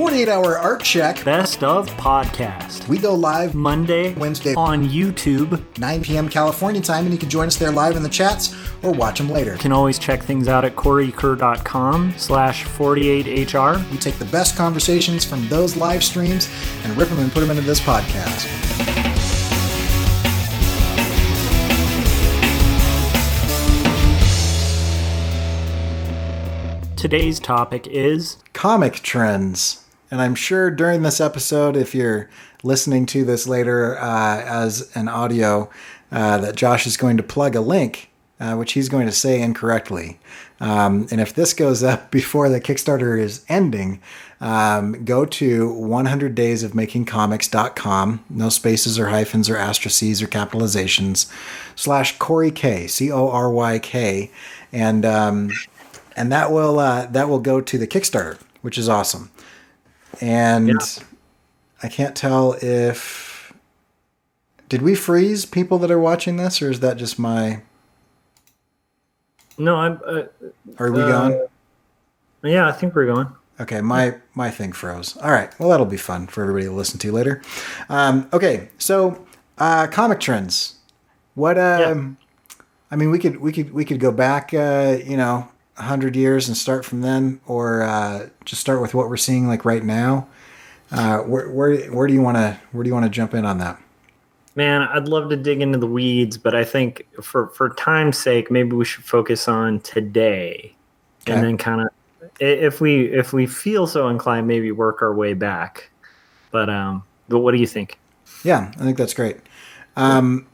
48 hour art check. Best of podcast. We go live Monday, Wednesday. on YouTube. 9 p.m. California time, and you can join us there live in the chats or watch them later. You can always check things out at coreykerr.com slash 48hr. We take the best conversations from those live streams and rip them and put them into this podcast. Today's topic is comic trends. And I'm sure during this episode, if you're listening to this later uh, as an audio, uh, that Josh is going to plug a link, uh, which he's going to say incorrectly. Um, and if this goes up before the Kickstarter is ending, um, go to 100daysofmakingcomics.com, no spaces or hyphens or asterisks or capitalizations, slash Corey K, C O R Y K, and um, and that will uh, that will go to the Kickstarter, which is awesome. And Yeah. I can't tell if did we freeze people that are watching this, or is that just my? no, I'm. Uh, Are we Uh, going? yeah, I think we're going. Okay, my my thing froze. All right, well that'll be fun for everybody to listen to later. Um, okay, so uh, comic trends. What? Um, I mean, we could we could we could go back, uh, you know, hundred years and start from then, or uh, just start with what we're seeing like right now. Uh, where where where do you want to where do you want to jump in on that? Man, I'd love to dig into the weeds, but I think for for time's sake, maybe we should focus on today, Okay. and then kind of if we if we feel so inclined, maybe work our way back. But um, but what do you think? Yeah, I think that's great. Um,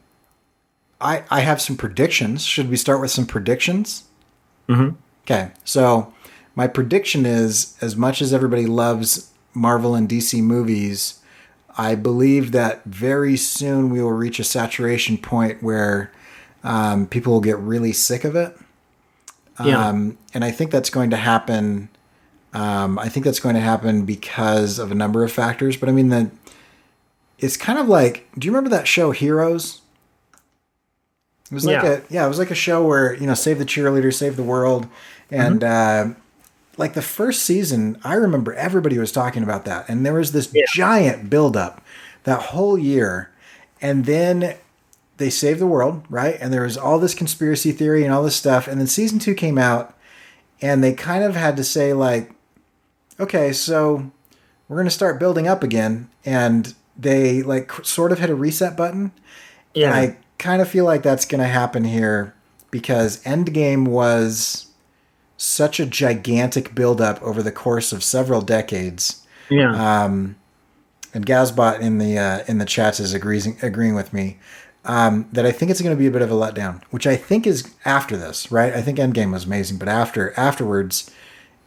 I I have some predictions. Should we start with some predictions? Mhm. Okay, so my prediction is as much as everybody loves Marvel and DC movies, I believe that very soon we will reach a saturation point where um, people will get really sick of it. Yeah. Um, and I think that's going to happen. Um, I think that's going to happen because of a number of factors. But I mean, the it's kind of like do you remember that show heroes it was like Yeah. a yeah it was like a show where you know save the cheerleader save the world and uh, like the first season i remember everybody was talking about that and there was this Yeah. giant buildup that whole year and then they saved the world right? And there was all this conspiracy theory and all this stuff and then season two came out and they kind of had to say like okay so we're going to start building up again and they like sort of hit a reset button. Yeah, and I kind of feel like that's going to happen here because Endgame was such a gigantic buildup over the course of several decades. yeah, Um, and Gazbot in the uh, in the chats is agreeing agreeing with me um, that I think it's going to be a bit of a letdown, which I think is after this, right? I think Endgame was amazing, but after afterwards,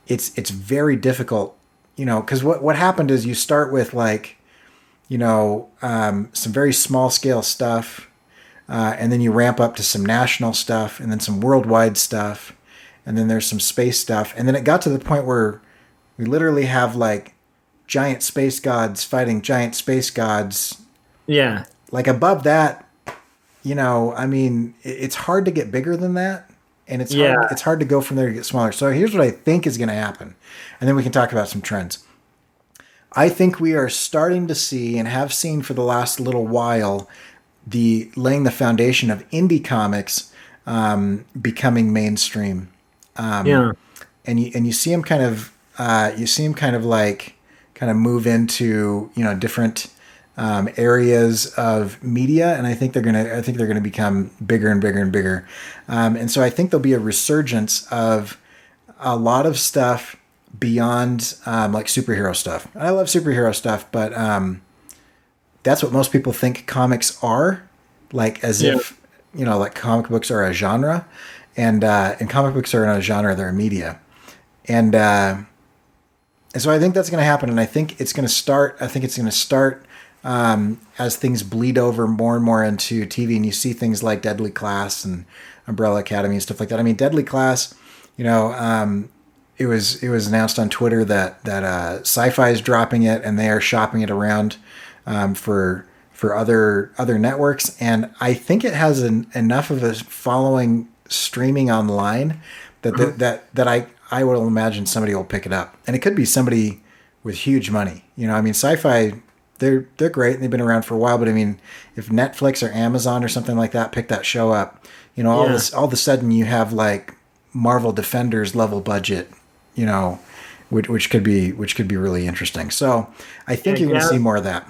it's it's very difficult, you know, because what what happened is you start with like, you know, um, some very small scale stuff, uh, and then you ramp up to some national stuff, and then some worldwide stuff, and then there's some space stuff, and then it got to the point where we literally have like giant space gods fighting giant space gods. yeah, Like above that, you know, I mean, it's hard to get bigger than that, and it's Yeah. hard, it's hard to go from there to get smaller. So here's what I think is going to happen, and then we can talk about some trends. I think we are starting to see and have seen for the last little while the laying the foundation of indie comics um, becoming mainstream yeah, and you and you see him kind of uh, you see him kind of like kind of move into you know different um, areas of media, and I think they're gonna I think they're gonna become bigger and bigger and bigger, um, and so I think there'll be a resurgence of a lot of stuff beyond um, like superhero stuff. I love superhero stuff, but um, that's what most people think comics are, like as Yeah. if you know like comic books are a genre, and uh, and comic books are not a genre; they're a media, and uh, and so I think that's going to happen, and I think it's going to start. I think it's going to start um, as things bleed over more and more into TV, and you see things like Deadly Class and Umbrella Academy and stuff like that. I mean, Deadly Class, you know, um, it was it was announced on Twitter that that uh, Syfy is dropping it, and they are shopping it around um, for for other other networks, and I think it has an, enough of a following streaming online that that uh-huh. that, that I I would imagine somebody will pick it up, and it could be somebody with huge money. You know, I mean, Syfy they're they're great and they've been around for a while. But I mean, if Netflix or Amazon or something like that pick that show up, you know, all Yeah. this all of a sudden you have like Marvel Defenders level budget, you know, which which could be which could be really interesting. So I think Yeah, you're going to see more of that.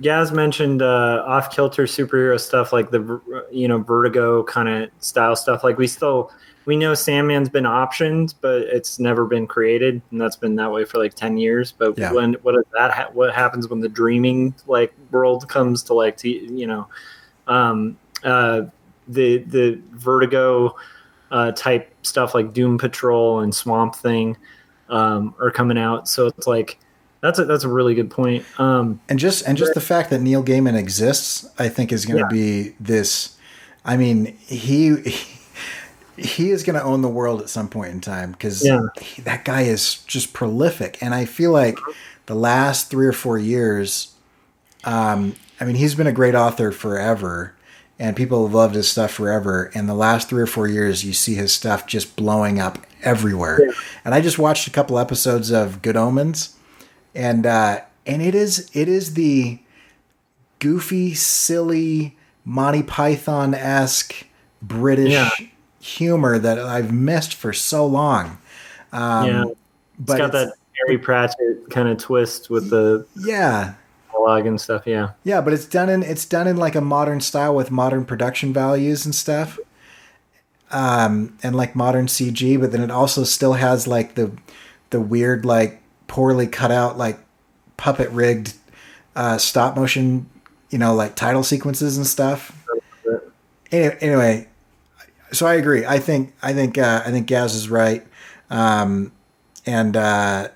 Gaz mentioned uh, off kilter superhero stuff like the you know Vertigo kind of style stuff. Like we still we know Sandman's been optioned, but it's never been created, and that's been that way for like ten years. But Yeah. when what is that? Ha- what happens when the dreaming like world comes to like to, you know um, uh, the the Vertigo uh, type stuff like Doom Patrol and Swamp Thing um, are coming out. So it's like that's a that's a really good point. Um, And just and just the fact that Neil Gaiman exists, I think, is going to Yeah. be this. I mean, he he is going to own the world at some point in time because Yeah. that guy is just prolific, and I feel like the last three or four years, um, I mean, he's been a great author forever. And people have loved his stuff forever. And the last three or four years, you see his stuff just blowing up everywhere. Yeah. And I just watched a couple episodes of Good Omens, and uh, and it is it is the goofy, silly Monty Python esque British Yeah. humor that I've missed for so long. Um, yeah, but it's got it's- that Terry Pratchett kind of twist with the yeah, dialogue and stuff. Yeah, yeah, but it's done in it's done in like a modern style with modern production values and stuff. Um, and like modern CG, but then it also still has like the the weird like poorly cut out like puppet rigged uh, stop motion, you know, like title sequences and stuff. Anyway, anyway, so I agree. I think I think uh, I think Gaz is right, um, and uh,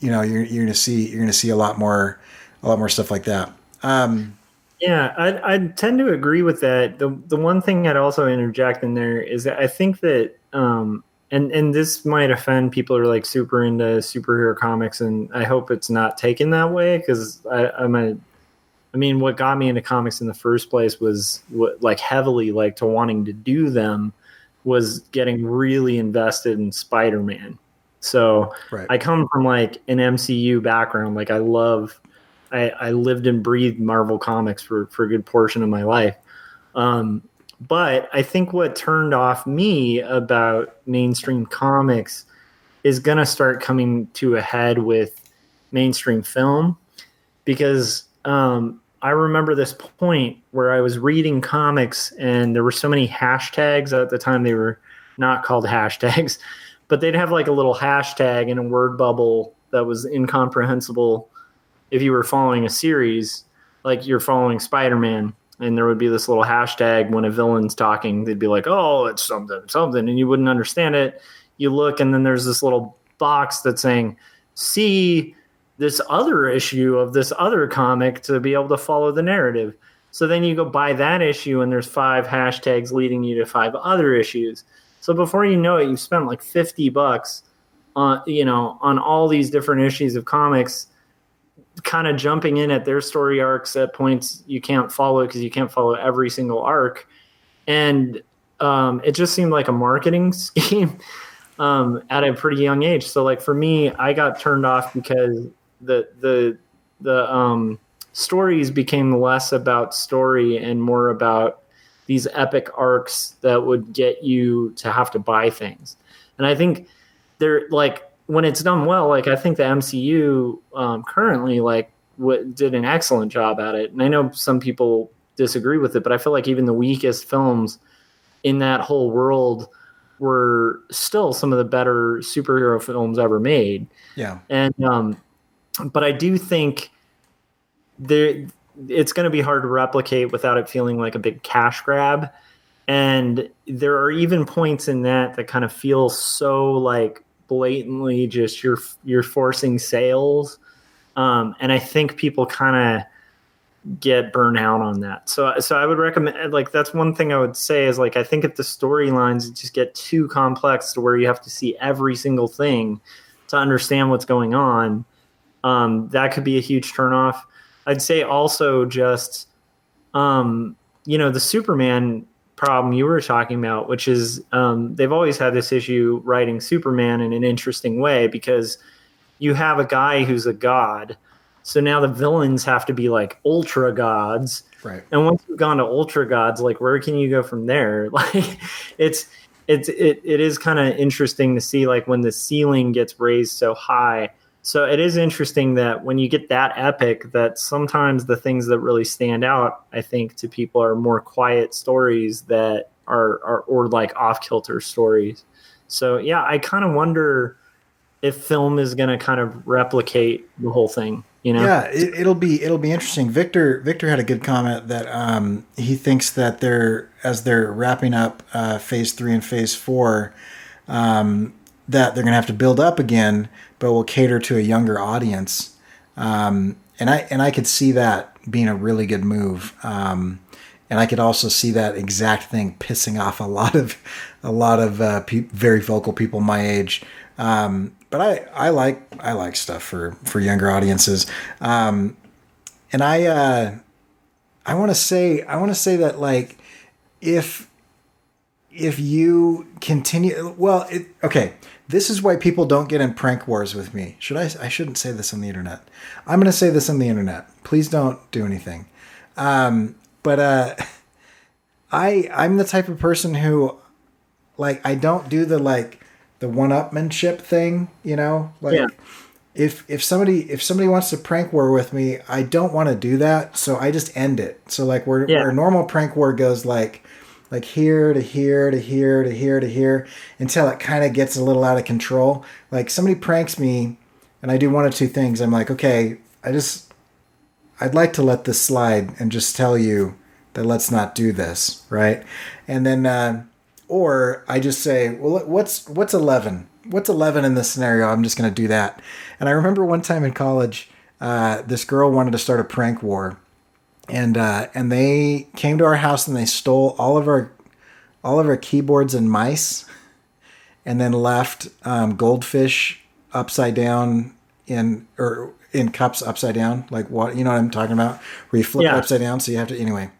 you know you're you're gonna see you're gonna see a lot more a lot more stuff like that. Um, yeah, I I tend to agree with that. the The one thing I'd also interject in there is that I think that um and and this might offend people who are like super into superhero comics, and I hope it's not taken that way because I'm a I mean, what got me into comics in the first place was what, like heavily like to wanting to do them was getting really invested in Spider-Man. So right. I come from like an MCU background. Like I love, I, I lived and breathed Marvel comics for for a good portion of my life. Um, but I think what turned off me about mainstream comics is going to start coming to a head with mainstream film. Because um, I remember this point where I was reading comics and there were so many hashtags. At the time they were not called hashtags, but they'd have like a little hashtag in a word bubble that was incomprehensible. If you were following a series, like you're following Spider Man. And there would be this little hashtag when a villain's talking, they'd be like, oh, it's something, something. And you wouldn't understand it. You look, and then there's this little box that's saying, see this other issue of this other comic to be able to follow the narrative. So then you go buy that issue, and there's five hashtags leading you to five other issues. So before you know it, you've spent like 50 bucks on, you know, on all these different issues of comics kind of jumping in at their story arcs at points you can't follow because you can't follow every single arc. And um, it just seemed like a marketing scheme um, at a pretty young age. So like for me i got turned off because the the the um, stories became less about story and more about these epic arcs that would get you to have to buy things. And i think they're like when it's done well, like I think the MCU um, currently like w- did an excellent job at it, and I know some people disagree with it, but I feel like even the weakest films in that whole world were still some of the better superhero films ever made. yeah. And um, but I do think there it's going to be hard to replicate without it feeling like a big cash grab. And there are even points in that that kind of feel so like blatantly just you're you're forcing sales. Um, and I think people kind of get burned out on that. So so I would recommend like that's one thing I would say is like I think if the storylines just get too complex to where you have to see every single thing to understand what's going on, um, that could be a huge turnoff. I'd say also just um, you know the Superman problem you were talking about, which is um, they've always had this issue writing Superman in an interesting way because you have a guy who's a god. So now the villains have to be like ultra gods. Right. And once you've gone to ultra gods, like where can you go from there? Like it's it's it, it is kind of interesting to see like when the ceiling gets raised so high. So it is interesting that when you get that epic, that sometimes the things that really stand out, I think, to people are more quiet stories that are, are or like off kilter stories. So yeah, I kind of wonder if film is going to kind of replicate the whole thing. You know? Yeah, it, will be it'll be interesting. Victor Victor had a good comment that um, he thinks that they're as they're wrapping up uh, phase three and phase four, um, that they're going to have to build up again, but will cater to a younger audience. Um, and I and I could see that being a really good move. Um, and I could also see that exact thing pissing off a lot of a lot of uh, pe- very vocal people my age. Um, but I, I like I like stuff for for younger audiences. Um, and I uh, I want to say I want to say that like if if you continue well it, okay this is why people don't get in prank wars with me should i i shouldn't say this on the internet i'm going to say this on the internet please don't do anything um, but uh, i i'm the type of person who like i don't do the like the one-upmanship thing, you know? Like yeah. if if somebody if somebody wants to prank war with me, I don't want to do that, so I just end it. So like where, yeah. where a normal prank war goes like like here to here to here to here to here until it kind of gets a little out of control. Like somebody pranks me and I do one of two things. I'm like, okay, I just I'd like to let this slide and just tell you that let's not do this, right? And then uh, or I just say, well, what's what's eleven? What's eleven in this scenario? I'm just going to do that. And I remember one time in college, uh, this girl wanted to start a prank war, and uh, and they came to our house and they stole all of our all of our keyboards and mice, and then left um, goldfish upside down in or in cups upside down, like what you know what I'm talking about, where you flip yeah. upside down, so you have to anyway.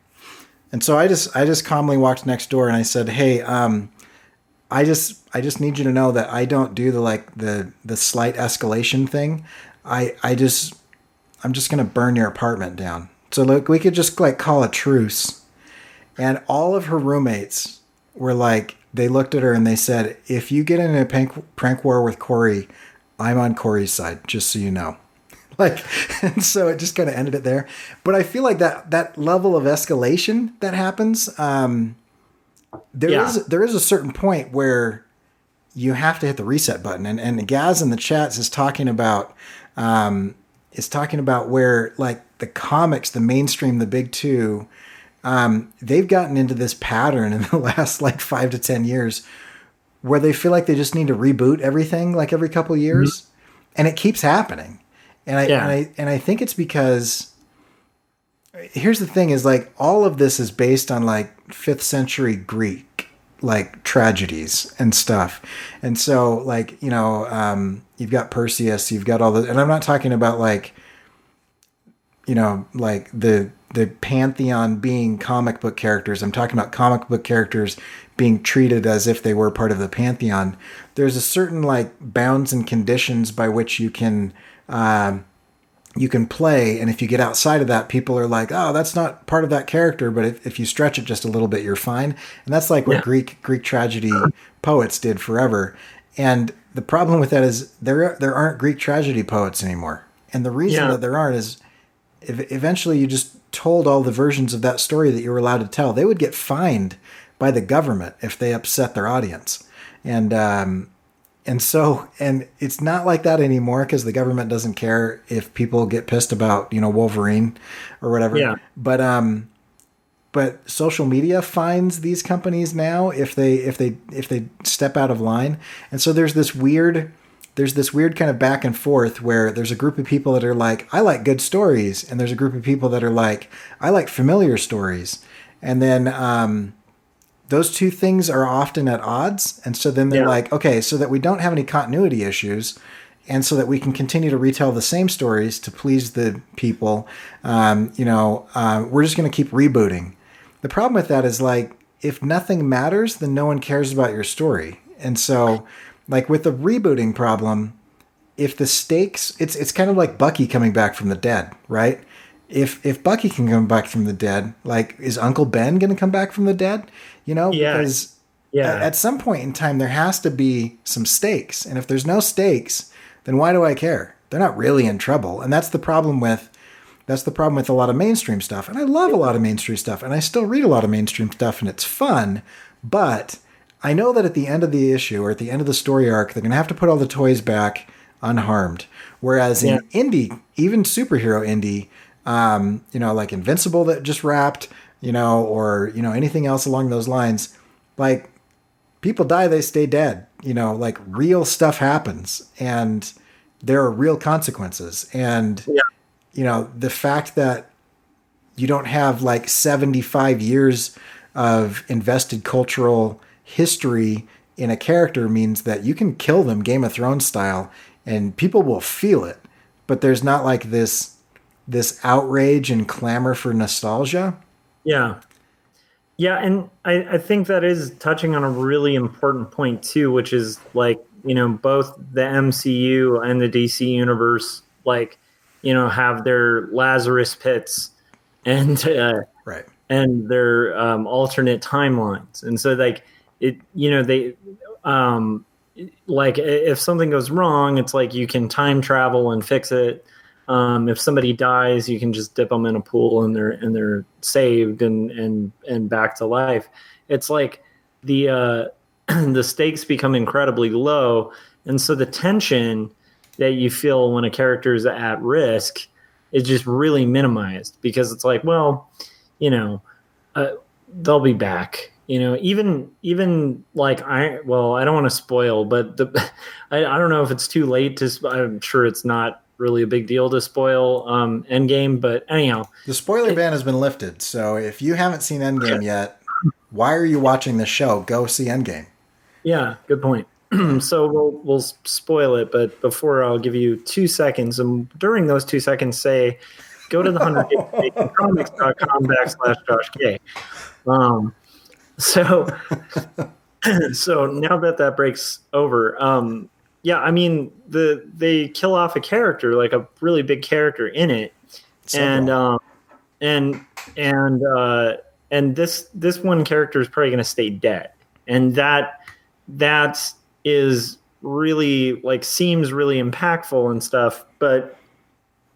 And so I just I just calmly walked next door and I said, "Hey, um, I just I just need you to know that I don't do the like the the slight escalation thing. I I just I'm just gonna burn your apartment down. So look, we could just like call a truce." And all of her roommates were like, they looked at her and they said, "If you get in a prank prank war with Corey, I'm on Corey's side. Just so you know." like and so it just kind of ended it there but i feel like that that level of escalation that happens um there yeah. is there is a certain point where you have to hit the reset button and and gaz in the chats is talking about um is talking about where like the comics the mainstream the big two um they've gotten into this pattern in the last like five to ten years where they feel like they just need to reboot everything like every couple years mm-hmm. and it keeps happening and I, yeah. and I and I think it's because here's the thing is like all of this is based on like 5th century Greek like tragedies and stuff. And so like, you know, um, you've got Perseus, you've got all the and I'm not talking about like you know, like the the pantheon being comic book characters. I'm talking about comic book characters being treated as if they were part of the pantheon. There's a certain like bounds and conditions by which you can um, you can play. And if you get outside of that, people are like, oh, that's not part of that character. But if, if you stretch it just a little bit, you're fine. And that's like what yeah. Greek Greek tragedy poets did forever. And the problem with that is there there aren't Greek tragedy poets anymore. And the reason yeah. that there aren't is eventually you just told all the versions of that story that you were allowed to tell, they would get fined by the government if they upset their audience. And um, and so and it's not like that anymore because the government doesn't care if people get pissed about you know wolverine or whatever. Yeah. But um but social media finds these companies now if they if they if they step out of line. And so there's this weird there's this weird kind of back and forth where there's a group of people that are like i like good stories and there's a group of people that are like i like familiar stories and then um those two things are often at odds. And so then they're yeah. like, okay, so that we don't have any continuity issues, and so that we can continue to retell the same stories to please the people, um, you know, uh, we're just going to keep rebooting. The problem with that is like, if nothing matters, then no one cares about your story. And so, like with the rebooting problem, if the stakes, it's it's kind of like Bucky coming back from the dead, right? If if Bucky can come back from the dead, like is Uncle Ben going to come back from the dead? You know, Yeah. because Yeah. at, at some point in time there has to be some stakes, and if there's no stakes, then why do I care? They're not really in trouble, and that's the problem with that's the problem with a lot of mainstream stuff. And I love a lot of mainstream stuff, and I still read a lot of mainstream stuff, and it's fun. But I know that at the end of the issue or at the end of the story arc, they're going to have to put all the toys back unharmed. Whereas in indie, even superhero indie, um, you know, like Invincible that just wrapped, you know, or you know anything else along those lines, like people die, they stay dead. You know, like real stuff happens, and there are real consequences. And Yeah. you know, the fact that you don't have like 75 years of invested cultural history in a character means that you can kill them Game of Thrones style and people will feel it. But there's not like this this outrage and clamor for nostalgia. Yeah. Yeah, and I, I think that is touching on a really important point too, which is like, you know, both the MCU and the DC universe, like, you know, have their Lazarus pits and uh, Right. and their um, alternate timelines. And so like it, you know, they um, like if something goes wrong, it's like you can time travel and fix it. Um, if somebody dies, you can just dip them in a pool and they're and they're saved and and and back to life. It's like the uh, the stakes become incredibly low, and so the tension that you feel when a character is at risk is just really minimized because it's like, well, you know, uh, they'll be back. You know, even even like I well, I don't want to spoil, but the I, I don't know if it's too late to. I'm sure it's not really a big deal to spoil um, Endgame, but anyhow, The spoiler ban has been lifted, so if you haven't seen Endgame yet, why are you watching the show? Go see Endgame. Yeah, good point. so we'll we'll spoil it, but before I'll give you two seconds, and during those two seconds, say go to the hundred comics.com backslash Josh K. Um, so so now that that breaks over, um, yeah, I mean the they kill off a character like a really big character in it, and um, and and uh, and this this one character is probably going to stay dead, and that that is really like seems really impactful and stuff, but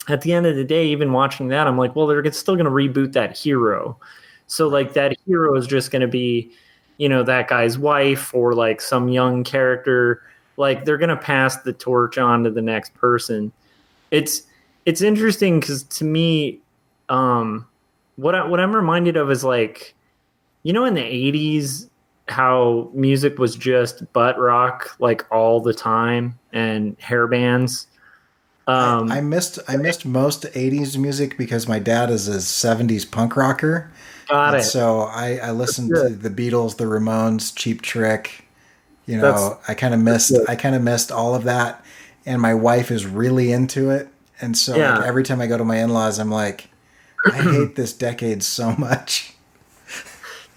at the end of the day, even watching that, I'm like, well, they're still going to reboot that hero, so like that hero is just going to be, you know, that guy's wife or like some young character. Like they're going to pass the torch on to the next person. It's it's interesting because to me, um, what I, what I'm reminded of is like, you know, in the '80s, how music was just butt rock like all the time and hair bands. Um, I missed I missed most '80s music because my dad is a '70s punk rocker, got and it. so I, I listened to the Beatles, the Ramones, Cheap Trick. You know, That's- I kind of missed. I kind of missed all of that, and my wife is really into it, and so Yeah. like, every time I go to my in-laws, I'm like, I hate this decade so much.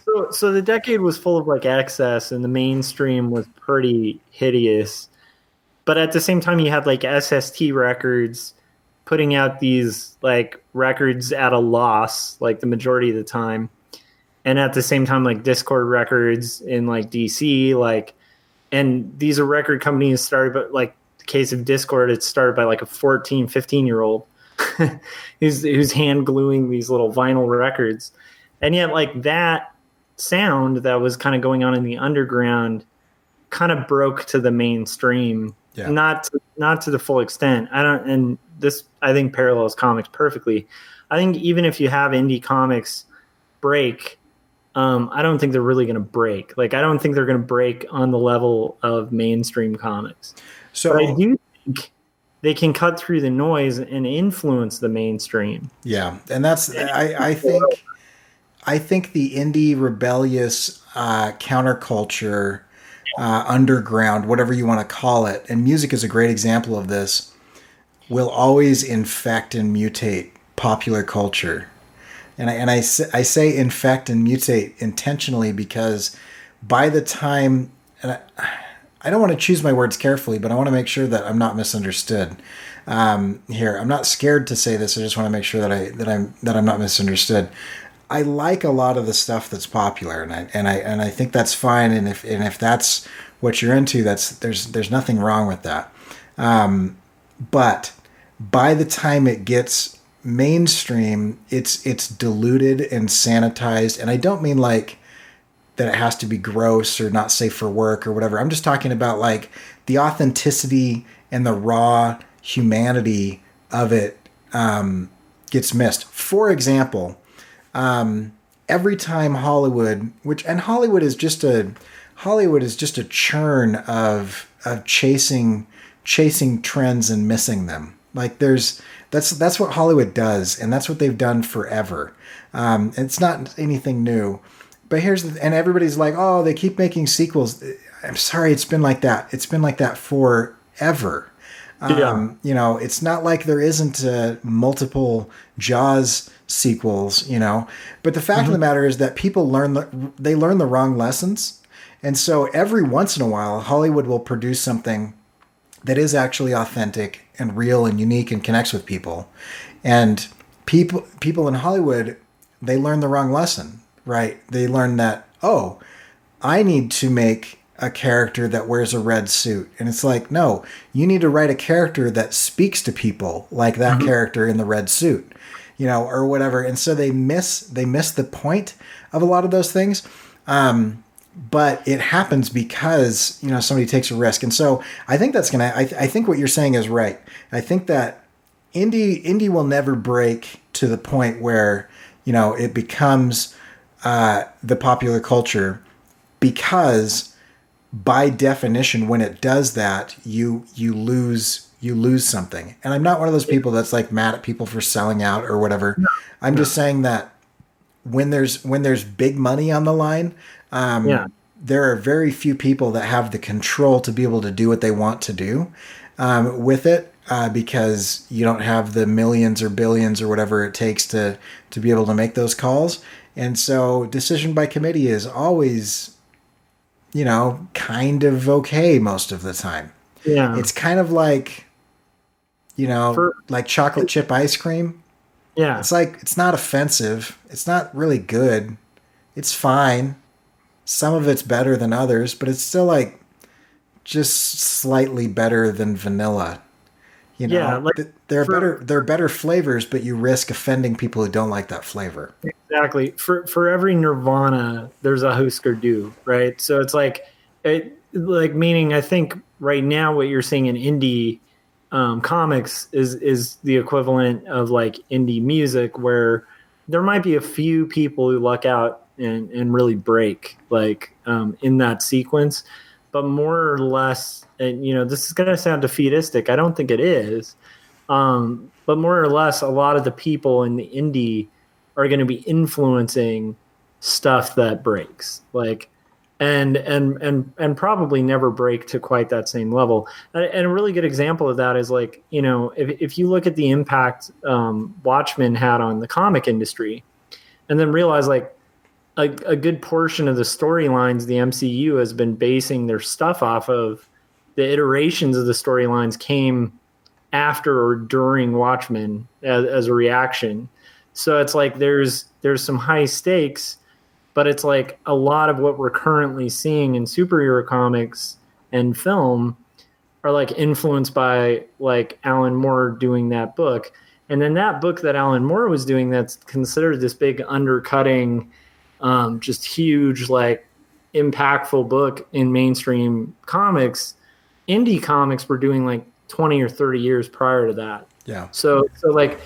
So, so the decade was full of like excess, and the mainstream was pretty hideous. But at the same time, you had like SST records putting out these like records at a loss, like the majority of the time. And at the same time, like Dischord records in like DC, like, and these are record companies started, but like the case of Dischord, it's started by like a 14, 15 year old who's, who's hand gluing these little vinyl records. And yet, like that sound that was kind of going on in the underground kind of broke to the mainstream Yeah. not to, not to the full extent i don't and this i think parallels comics perfectly. I think even if you have indie comics break um, i don't think they're really going to break. Like i don't think they're going to break on the level of mainstream comics. So but i do think they can cut through the noise and influence the mainstream. Yeah, and that's I, I think I think the indie rebellious uh, counterculture, uh, underground, whatever you want to call it, and music is a great example of this. Will always infect and mutate popular culture, and I, and I say, I say infect and mutate intentionally because by the time and I, I don't want to choose my words carefully, but I want to make sure that I'm not misunderstood um, here. I'm not scared to say this. I just want to make sure that I that I'm that I'm not misunderstood. I like a lot of the stuff that's popular, and I and I and I think that's fine. And if and if that's what you're into, that's there's there's nothing wrong with that. Um, but by the time it gets mainstream, it's it's diluted and sanitized, and I don't mean like that it has to be gross or not safe for work or whatever. I'm just talking about like the authenticity and the raw humanity of it um, gets missed. For example, um, every time Hollywood, which and Hollywood is just a Hollywood is just a churn of of chasing chasing trends and missing them. Like there's that's that's what Hollywood does, and that's what they've done forever. Um, it's not anything new. But here's the and everybody's like, oh, they keep making sequels. I'm sorry, it's been like that. It's been like that forever. Yeah. Um, you know, it's not like there isn't uh, multiple Jaws sequels, you know. But the fact mm-hmm. of the matter is that people learn the, they learn the wrong lessons, and so every once in a while, Hollywood will produce something that is actually authentic and real and unique and connects with people. And people people in Hollywood, they learn the wrong lesson, right? They learn that oh, I need to make a character that wears a red suit. And it's like, no, you need to write a character that speaks to people like that mm-hmm. character in the red suit, you know, or whatever. And so they miss they miss the point of a lot of those things. Um, but it happens because you know somebody takes a risk, and so I think that's gonna. I, I think what you're saying is right. I think that indie indie will never break to the point where you know it becomes uh, the popular culture because by definition, when it does that, you you lose you lose something. And I'm not one of those people that's like mad at people for selling out or whatever. No, I'm no. just saying that when there's when there's big money on the line, um, yeah. there are very few people that have the control to be able to do what they want to do um, with it. Uh, because you don't have the millions or billions or whatever it takes to to be able to make those calls, and so decision by committee is always you know, kind of okay most of the time. Yeah. It's kind of like, you know, For, like chocolate chip ice cream. Yeah. It's like, it's not offensive. It's not really good. It's fine. Some of it's better than others, but it's still like just slightly better than vanilla. You know, yeah, like they're for, better they're better flavors, but you risk offending people who don't like that flavor. Exactly. For for every Nirvana, there's a Husker Du, right? So it's like it like meaning I think right now what you're seeing in indie um, comics is is the equivalent of like indie music where there might be a few people who luck out and and really break like um, in that sequence, but more or less and you know this is going to sound defeatistic i don't think it is um, but more or less a lot of the people in the indie are going to be influencing stuff that breaks like and and and and probably never break to quite that same level. And a really good example of that is like you know if, if you look at the impact um, watchmen had on the comic industry and then realize like a, a good portion of the storylines the mcu has been basing their stuff off of the iterations of the storylines came after or during Watchmen as, as, a reaction. So it's like there's there's some high stakes, but it's like a lot of what we're currently seeing in superhero comics and film are like influenced by like Alan Moore doing that book. And then that book that Alan Moore was doing that's considered this big undercutting um, just huge like impactful book in mainstream comics indie comics were doing like 20 or 30 years prior to that. Yeah. So so like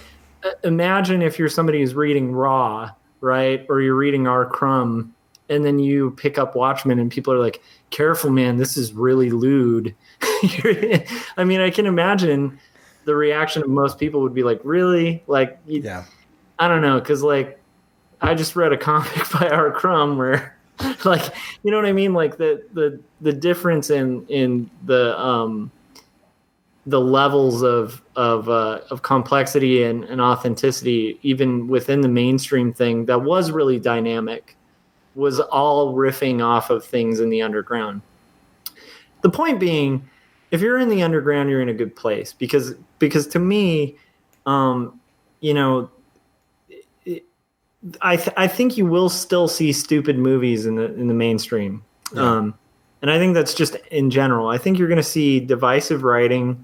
imagine if you're somebody who's reading Raw, right? Or you're reading R. Crumb and then you pick up Watchmen and people are like, careful, man, this is really lewd. I mean, I can imagine the reaction of most people would be like, really? Like, you, yeah. I don't know. Cause like, I just read a comic by R. Crumb where like you know what I mean? Like the the the difference in in the um the levels of of uh, of complexity and, and authenticity, even within the mainstream thing that was really dynamic, was all riffing off of things in the underground. the point being, if you're in the underground, you're in a good place because because to me, um, you know, I th- I think you will still see stupid movies in the in the mainstream. Yeah. Um, and I think that's just in general. I think you're going to see divisive writing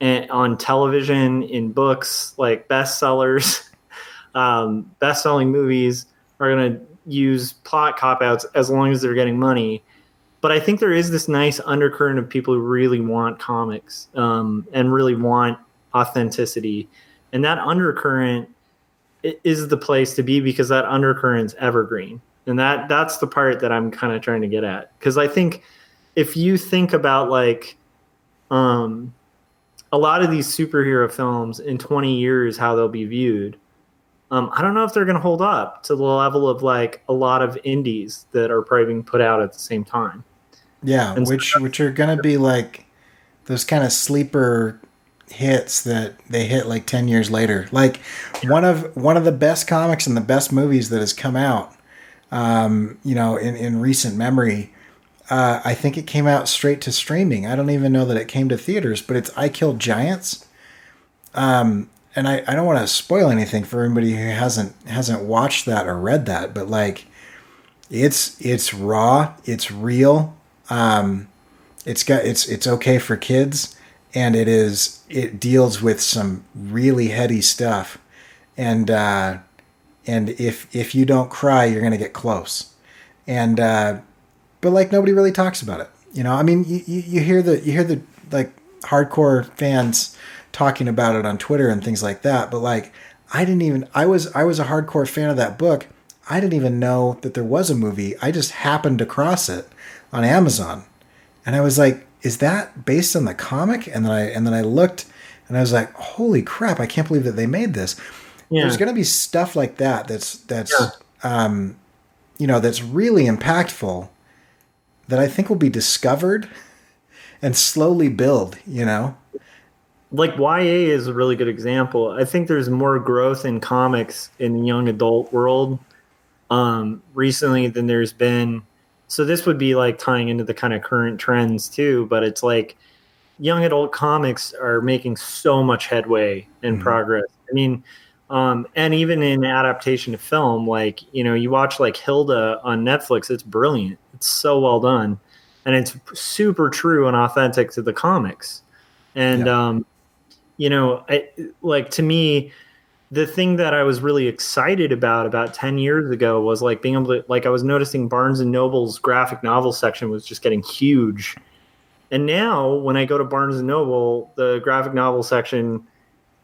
and, on television, in books, like bestsellers, um, best-selling movies are going to use plot cop outs as long as they're getting money. But I think there is this nice undercurrent of people who really want comics um, and really want authenticity, and that undercurrent is the place to be because that undercurrent's evergreen, and that that's the part that I'm kind of trying to get at. Because I think if you think about like um, a lot of these superhero films in 20 years, how they'll be viewed. Um, I don't know if they're going to hold up to the level of like a lot of indies that are probably being put out at the same time. Yeah, and which so, which are going to be like those kind of sleeper hits that they hit like 10 years later. Like one of one of the best comics and the best movies that has come out um, you know, in in recent memory uh, I think it came out straight to streaming. I don't even know that it came to theaters, but it's I Killed Giants. Um, and I, I don't want to spoil anything for anybody who hasn't hasn't watched that or read that, but like it's it's raw, it's real. Um, it's got it's it's okay for kids, and it is it deals with some really heady stuff, and uh, and if if you don't cry, you're gonna get close, and uh, but like nobody really talks about it. You know, I mean, you, you hear the you hear the like hardcore fans talking about it on Twitter and things like that, but like I didn't even I was I was a hardcore fan of that book. I didn't even know that there was a movie. I just happened across it on Amazon. And I was like, is that based on the comic? And then I and then I looked and I was like, holy crap, I can't believe that they made this. Yeah. There's gonna be stuff like that that's that's yeah. um you know, that's really impactful that I think will be discovered and slowly build, you know? Like YA is a really good example. I think there's more growth in comics in the young adult world um, recently than there's been. So this would be like tying into the kind of current trends too, but it's like young adult comics are making so much headway and mm-hmm. progress. I mean, um, and even in adaptation to film, like you know, you watch like Hilda on Netflix, it's brilliant. It's so well done, and it's super true and authentic to the comics. And yeah. um, you know, I, like to me, the thing that I was really excited about about ten years ago was like being able to like I was noticing Barnes and Noble's graphic novel section was just getting huge. And now when I go to Barnes and Noble, the graphic novel section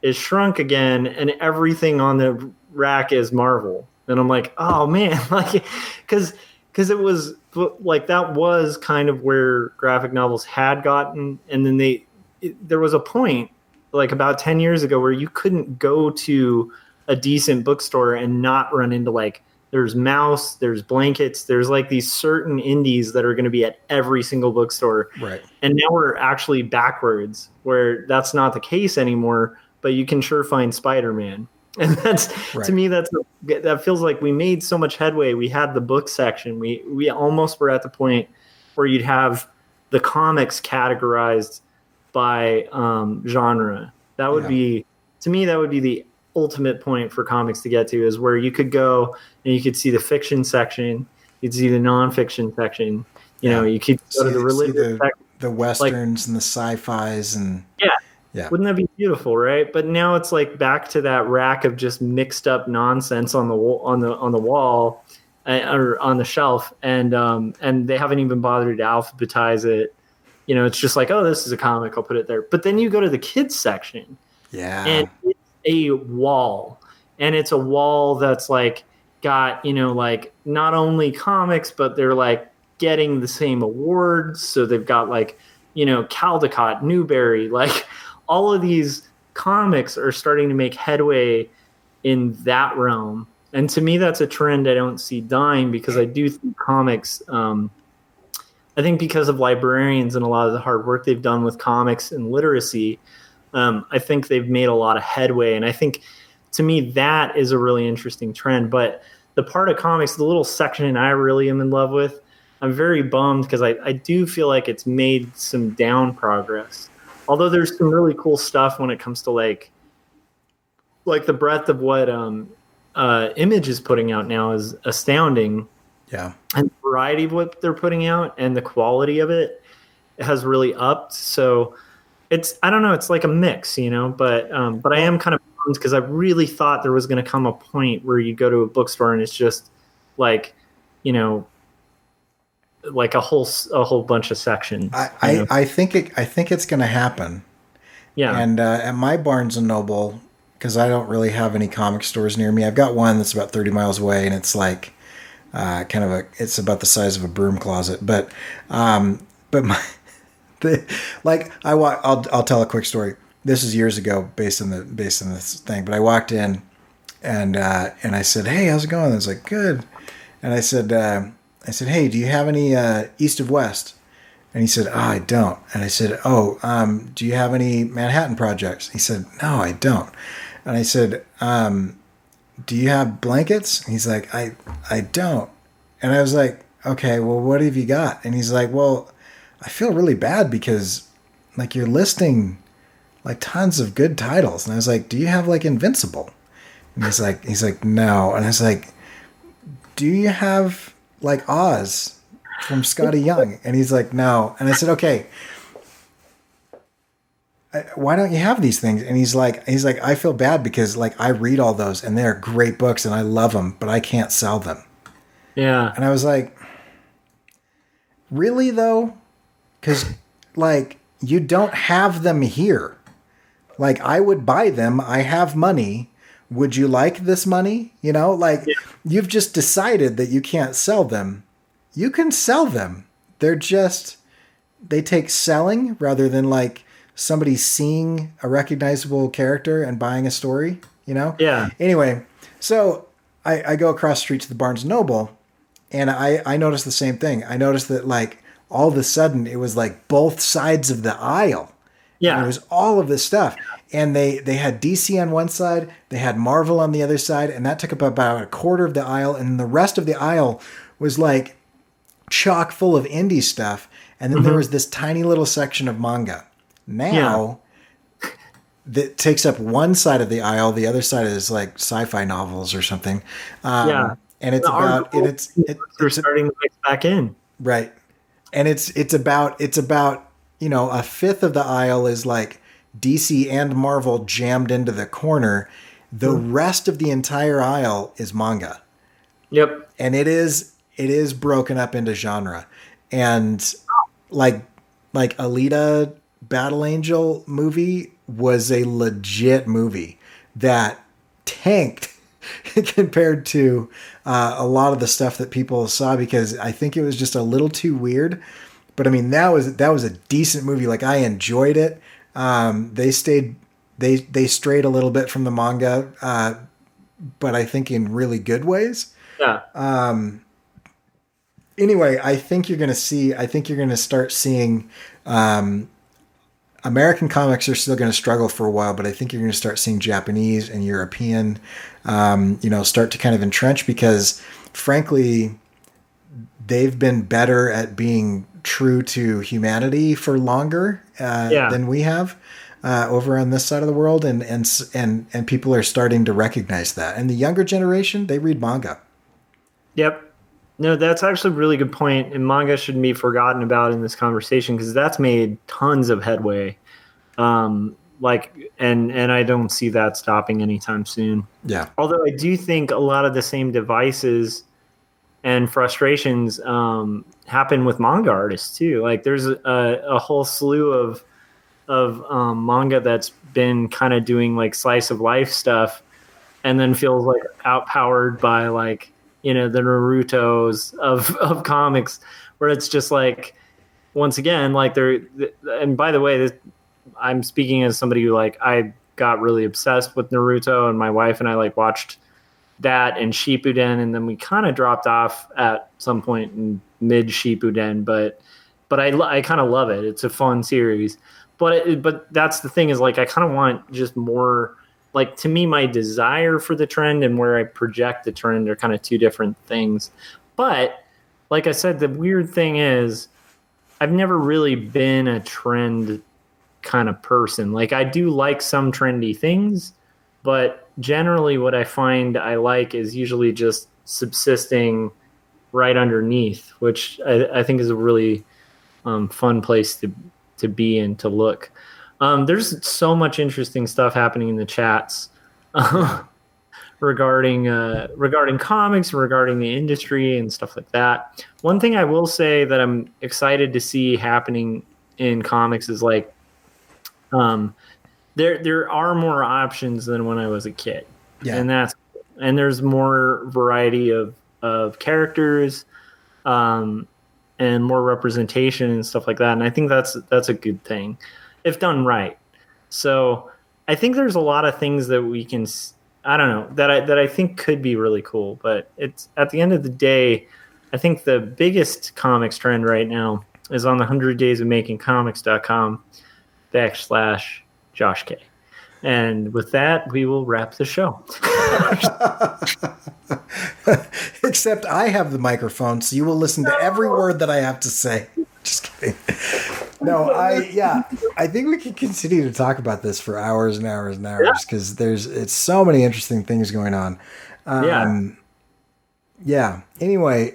is shrunk again and everything on the rack is Marvel. And I'm like, "Oh man, like cuz cuz it was like that was kind of where graphic novels had gotten and then they it, there was a point like about 10 years ago where you couldn't go to a decent bookstore and not run into like there's Maus there's blankets there's like these certain indies that are going to be at every single bookstore. Right. And now we're actually backwards where that's not the case anymore but you can sure find spider-man. And that's right. to me that's that feels like we made so much headway. We had the book section. We we almost were at the point where you'd have the comics categorized by um, genre that would yeah. be to me that would be the ultimate point for comics to get to is where you could go and you could see the fiction section you'd see the nonfiction section you yeah. know you could go see, to the religious the, the, westerns like, and the sci-fis and yeah yeah. Wouldn't that be beautiful, right? But now it's like back to that rack of just mixed up nonsense on the wall, on the on the wall uh, or on the shelf and um and they haven't even bothered to alphabetize it. You know, it's just like, oh, this is a comic, I'll put it there. But then you go to the kids section. Yeah. And it's a wall. And it's a wall that's like got, you know, like not only comics, but they're like getting the same awards. So they've got like, you know, Caldecott, Newbery, like all of these comics are starting to make headway in that realm. And to me, that's a trend I don't see dying because I do think comics, um, I think because of librarians and a lot of the hard work they've done with comics and literacy, um, I think they've made a lot of headway. And I think to me, that is a really interesting trend. But the part of comics, the little section I really am in love with, I'm very bummed because I, I do feel like it's made some down progress. Although there's some really cool stuff when it comes to like like the breadth of what um uh image is putting out now is astounding. Yeah. And variety of what they're putting out and the quality of it has really upped. So it's I don't know, it's like a mix, you know, but um but I am kind of because I really thought there was gonna come a point where you go to a bookstore and it's just like, you know, like a whole a whole bunch of sections. I. I, I think it I think it's going to happen. yeah, And uh, at my Barnes and Noble, because I don't really have any comic stores near me, I've got one that's about thirty miles away, and it's like uh, kind of a it's about the size of a broom closet. But um, but my the, like I wa- I'll I'll tell a quick story. This is years ago, based on the based on this thing. But I walked in, and uh, and I said, "Hey, how's it going?" And I was like, "Good." And I said, uh, "I said, hey, do you have any uh, East of West?" And he said, oh, I don't. And I said, Oh, um, do you have any Manhattan projects? He said, No, I don't. And I said, um, Do you have blankets? And he's like, I, I don't. And I was like, Okay, well, what have you got? And he's like, Well, I feel really bad because like you're listing like tons of good titles. And I was like, Do you have like Invincible? And he's like, He's like, No. And I was like, Do you have like Oz? from Skottie Young. And he's like, no. And I said, okay, Uh, why don't you have these things? And he's like, he's like, I feel bad because like I read all those and they're great books and I love them, but I can't sell them. yeah, And I was like, really though? Because like you don't have them here. Like I would buy them. I have money. Would you like this money? You know, like you've just decided that you can't sell them. You can sell them. They're just they take selling rather than like somebody seeing a recognizable character and buying a story, you know? yeah, Anyway, so I, I go across the street to the Barnes Noble, and I, I noticed the same thing. I noticed that like all of a sudden it was like both sides of the aisle. yeah. And it was all of this stuff. And they they had DC on one side, they had Marvel on the other side, and that took up about a quarter of the aisle, and the rest of the aisle was like chock full of indie stuff. And then there mm-hmm. was this tiny little section of manga. Now that takes up one side of the aisle, the other side is like sci-fi novels or something. Um, Yeah. and it's The about and it's it, They're it's starting to mix back in. Right. And it's it's about it's about, you know, a fifth of the aisle is like DC and Marvel jammed into the corner. The rest of the entire aisle is manga. Yep. And it is it is broken up into genre. And like like Alita Battle Angel movie was a legit movie that tanked compared to uh, a lot of the stuff that people saw because I think it was just a little too weird. But I mean, that was that was a decent movie. Like I enjoyed it. Um, they stayed they they strayed a little bit from the manga, uh, but I think in really good ways. Yeah. Um, Anyway, I think you're going to see. I think you're going to start seeing. Um, American comics are still going to struggle for a while, but I think you're going to start seeing Japanese and European, um, you know, start to kind of entrench because, frankly, they've been better at being true to humanity for longer uh, Yeah. than we have uh, over on this side of the world, and and and and people are starting to recognize that. And the younger generation, they read manga. Yep. No, that's actually a really good point, and manga shouldn't be forgotten about in this conversation because that's made tons of headway. Um, like, and and I don't see that stopping anytime soon. Yeah, Although I do think a lot of the same devices and frustrations um, happen with manga artists too. Like, there's a, a whole slew of of um, manga that's been kind of doing like slice of life stuff, and then feels like outpowered by like you know the Naruto's of of comics, where it's just like once again like they're and by the way this, I'm speaking as somebody who like I got really obsessed with Naruto and my wife and I like watched that and Shippuden and then we kind of dropped off at some point in mid Shippuden but but I I kind of love it. It's a fun series. But it, but that's the thing is like I kind of want just more like to me my desire for the trend and where I project the trend are kind of two different things but like I said, the weird thing is, I've never really been a trend kind of person. Like I do like some trendy things, but generally what I find I like is usually just subsisting right underneath, which I, I think is a really um, fun place to to be and to look. Um, there's so much interesting stuff happening in the chats regarding uh, regarding comics, regarding the industry, and stuff like that. One thing I will say that I'm excited to see happening in comics is like, um, there there are more options than when I was a kid, Yeah. and that's and there's more variety of of characters, um, and more representation and stuff like that. And I think that's that's a good thing if done right. So I think there's a lot of things that we can I don't know that I that I think could be really cool. But it's at the end of the day, I think the biggest comics trend right now is on the hundred days of making comics.com backslash Josh K. And with that, we will wrap the show. Except I have the microphone, so you will listen to every word that I have to say. Just kidding. No, I yeah, I think we can continue to talk about this for hours and hours and hours because there's it's so many interesting things going on. yeah. Um, yeah. Anyway,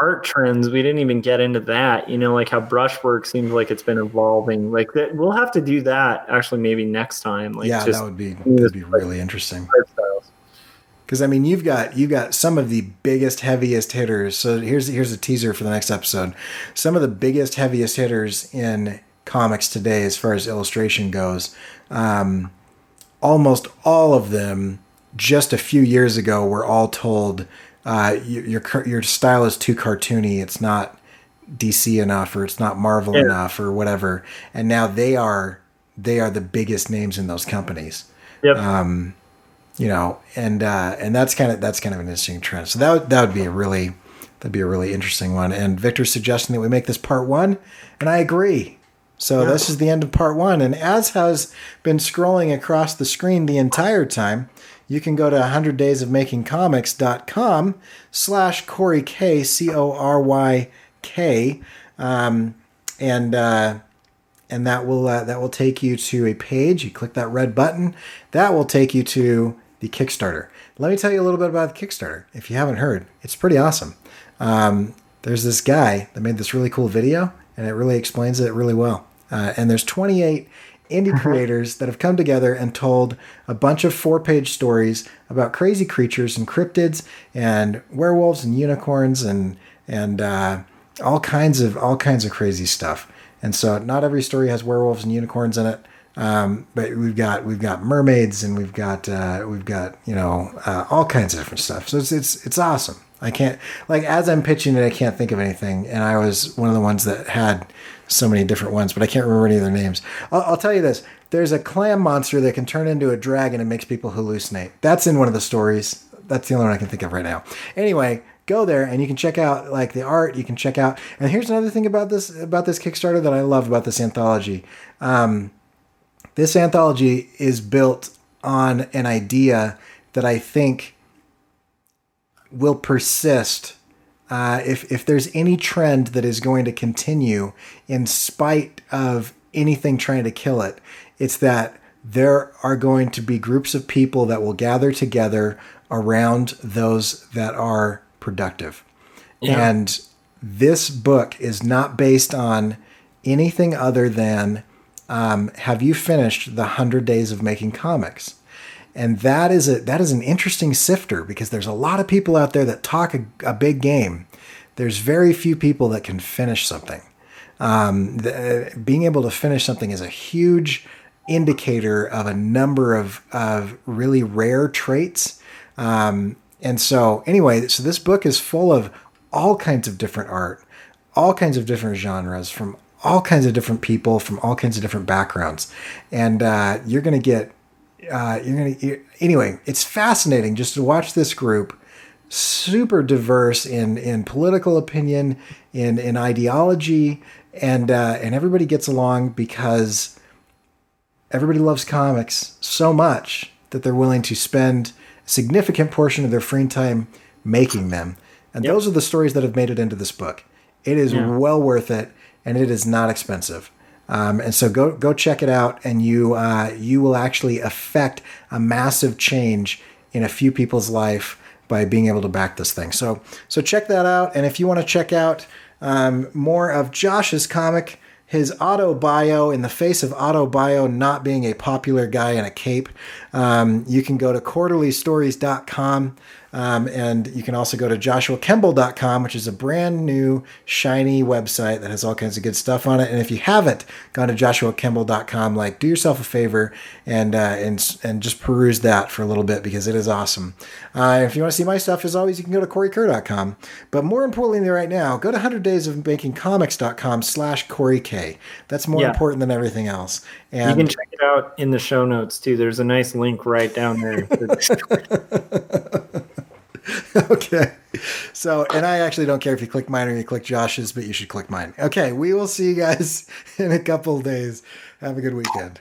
art trends we didn't even get into that you know like how brushwork seems like it's been evolving like that we'll have to do that actually maybe next time like yeah, just that would be that'd be really interesting. Because I mean, you've got you've got some of the biggest, heaviest hitters. So here's here's a teaser for the next episode. Some of the biggest, heaviest hitters in comics today, as far as illustration goes, um, almost all of them, just a few years ago, were all told uh, your your your style is too cartoony. It's not DC enough, or it's not Marvel Yeah. enough, or whatever. And now they are they are the biggest names in those companies yep Um, you know, and uh, and that's kind of that's kind of an interesting trend. So that would, that would be a really that'd be a really interesting one. And Victor's suggesting that we make this part one, and I agree. So this is the end of part one. And as has been scrolling across the screen the entire time, you can go to 100daysofmakingcomics.com slash Corey K, C-O-R-Y-K. Um, and, uh, and that will uh, that will take you to a page. You click that red button, that will take you to the Kickstarter. Let me tell you a little bit about the Kickstarter. If you haven't heard, it's pretty awesome. Um, there's this guy that made this really cool video, and it really explains it really well. Uh, and there's 28 indie creators that have come together and told a bunch of four-page stories about crazy creatures and cryptids and werewolves and unicorns and and uh, all kinds of all kinds of crazy stuff. And so not every story has werewolves and unicorns in it. Um, but we've got we've got mermaids and we've got uh, we've got you know uh, all kinds of different stuff. So it's it's it's awesome. I can't like as I'm pitching it, I can't think of anything, and I was one of the ones that had so many different ones, but I can't remember any of their names. I'll, I'll tell you this: there's a clam monster that can turn into a dragon and makes people hallucinate. That's in one of the stories. That's the only one I can think of right now. Anyway, go there and you can check out like the art. You can check out. And here's another thing about this about this Kickstarter that I love about this anthology. Um, this anthology is built on an idea that I think will persist. Uh, if if there's any trend that is going to continue in spite of anything trying to kill it, it's that there are going to be groups of people that will gather together around those that are productive. And this book is not based on anything other than um, have you finished the 100 days of making comics? And that is a that is an interesting sifter because there's a lot of people out there that talk a, a big game. There's very few people that can finish something. Um, the, being able to finish something is a huge indicator of a number of, of really rare traits. Um, and so, anyway, so this book is full of all kinds of different art, all kinds of different genres from all kinds of different people from all kinds of different backgrounds, and uh, you're going to get. Uh, you're gonna you anyway. It's fascinating just to watch this group, super diverse in in political opinion, in in ideology, and uh, and everybody gets along because everybody loves comics so much that they're willing to spend a significant portion of their free time making them. And Yep. those are the stories that have made it into this book. It is Yeah. well worth it, and it is not expensive. Um, and so go go check it out, and you uh, you will actually affect a massive change in a few people's life by being able to back this thing. So so check that out, and if you want to check out um, more of Josh's comic, his auto bio in the face of auto bio not being a popular guy in a cape, um, you can go to quarterlystories.com. Um, and you can also go to joshuakemble.com, which is a brand new, shiny website that has all kinds of good stuff on it. And if you haven't gone to joshuakemble.com, like do yourself a favor and uh, and and just peruse that for a little bit because it is awesome. Uh, if you want to see my stuff, as always, you can go to coreykerr.com. But more importantly, right now, go to 100daysofmakingcomics.com slash Corey K. That's more Yeah. important than everything else. You can check it out in the show notes too. There's a nice link right down there. okay. So, and I actually don't care if you click mine or you click Josh's, but you should click mine. Okay, we will see you guys in a couple of days. Have a good weekend.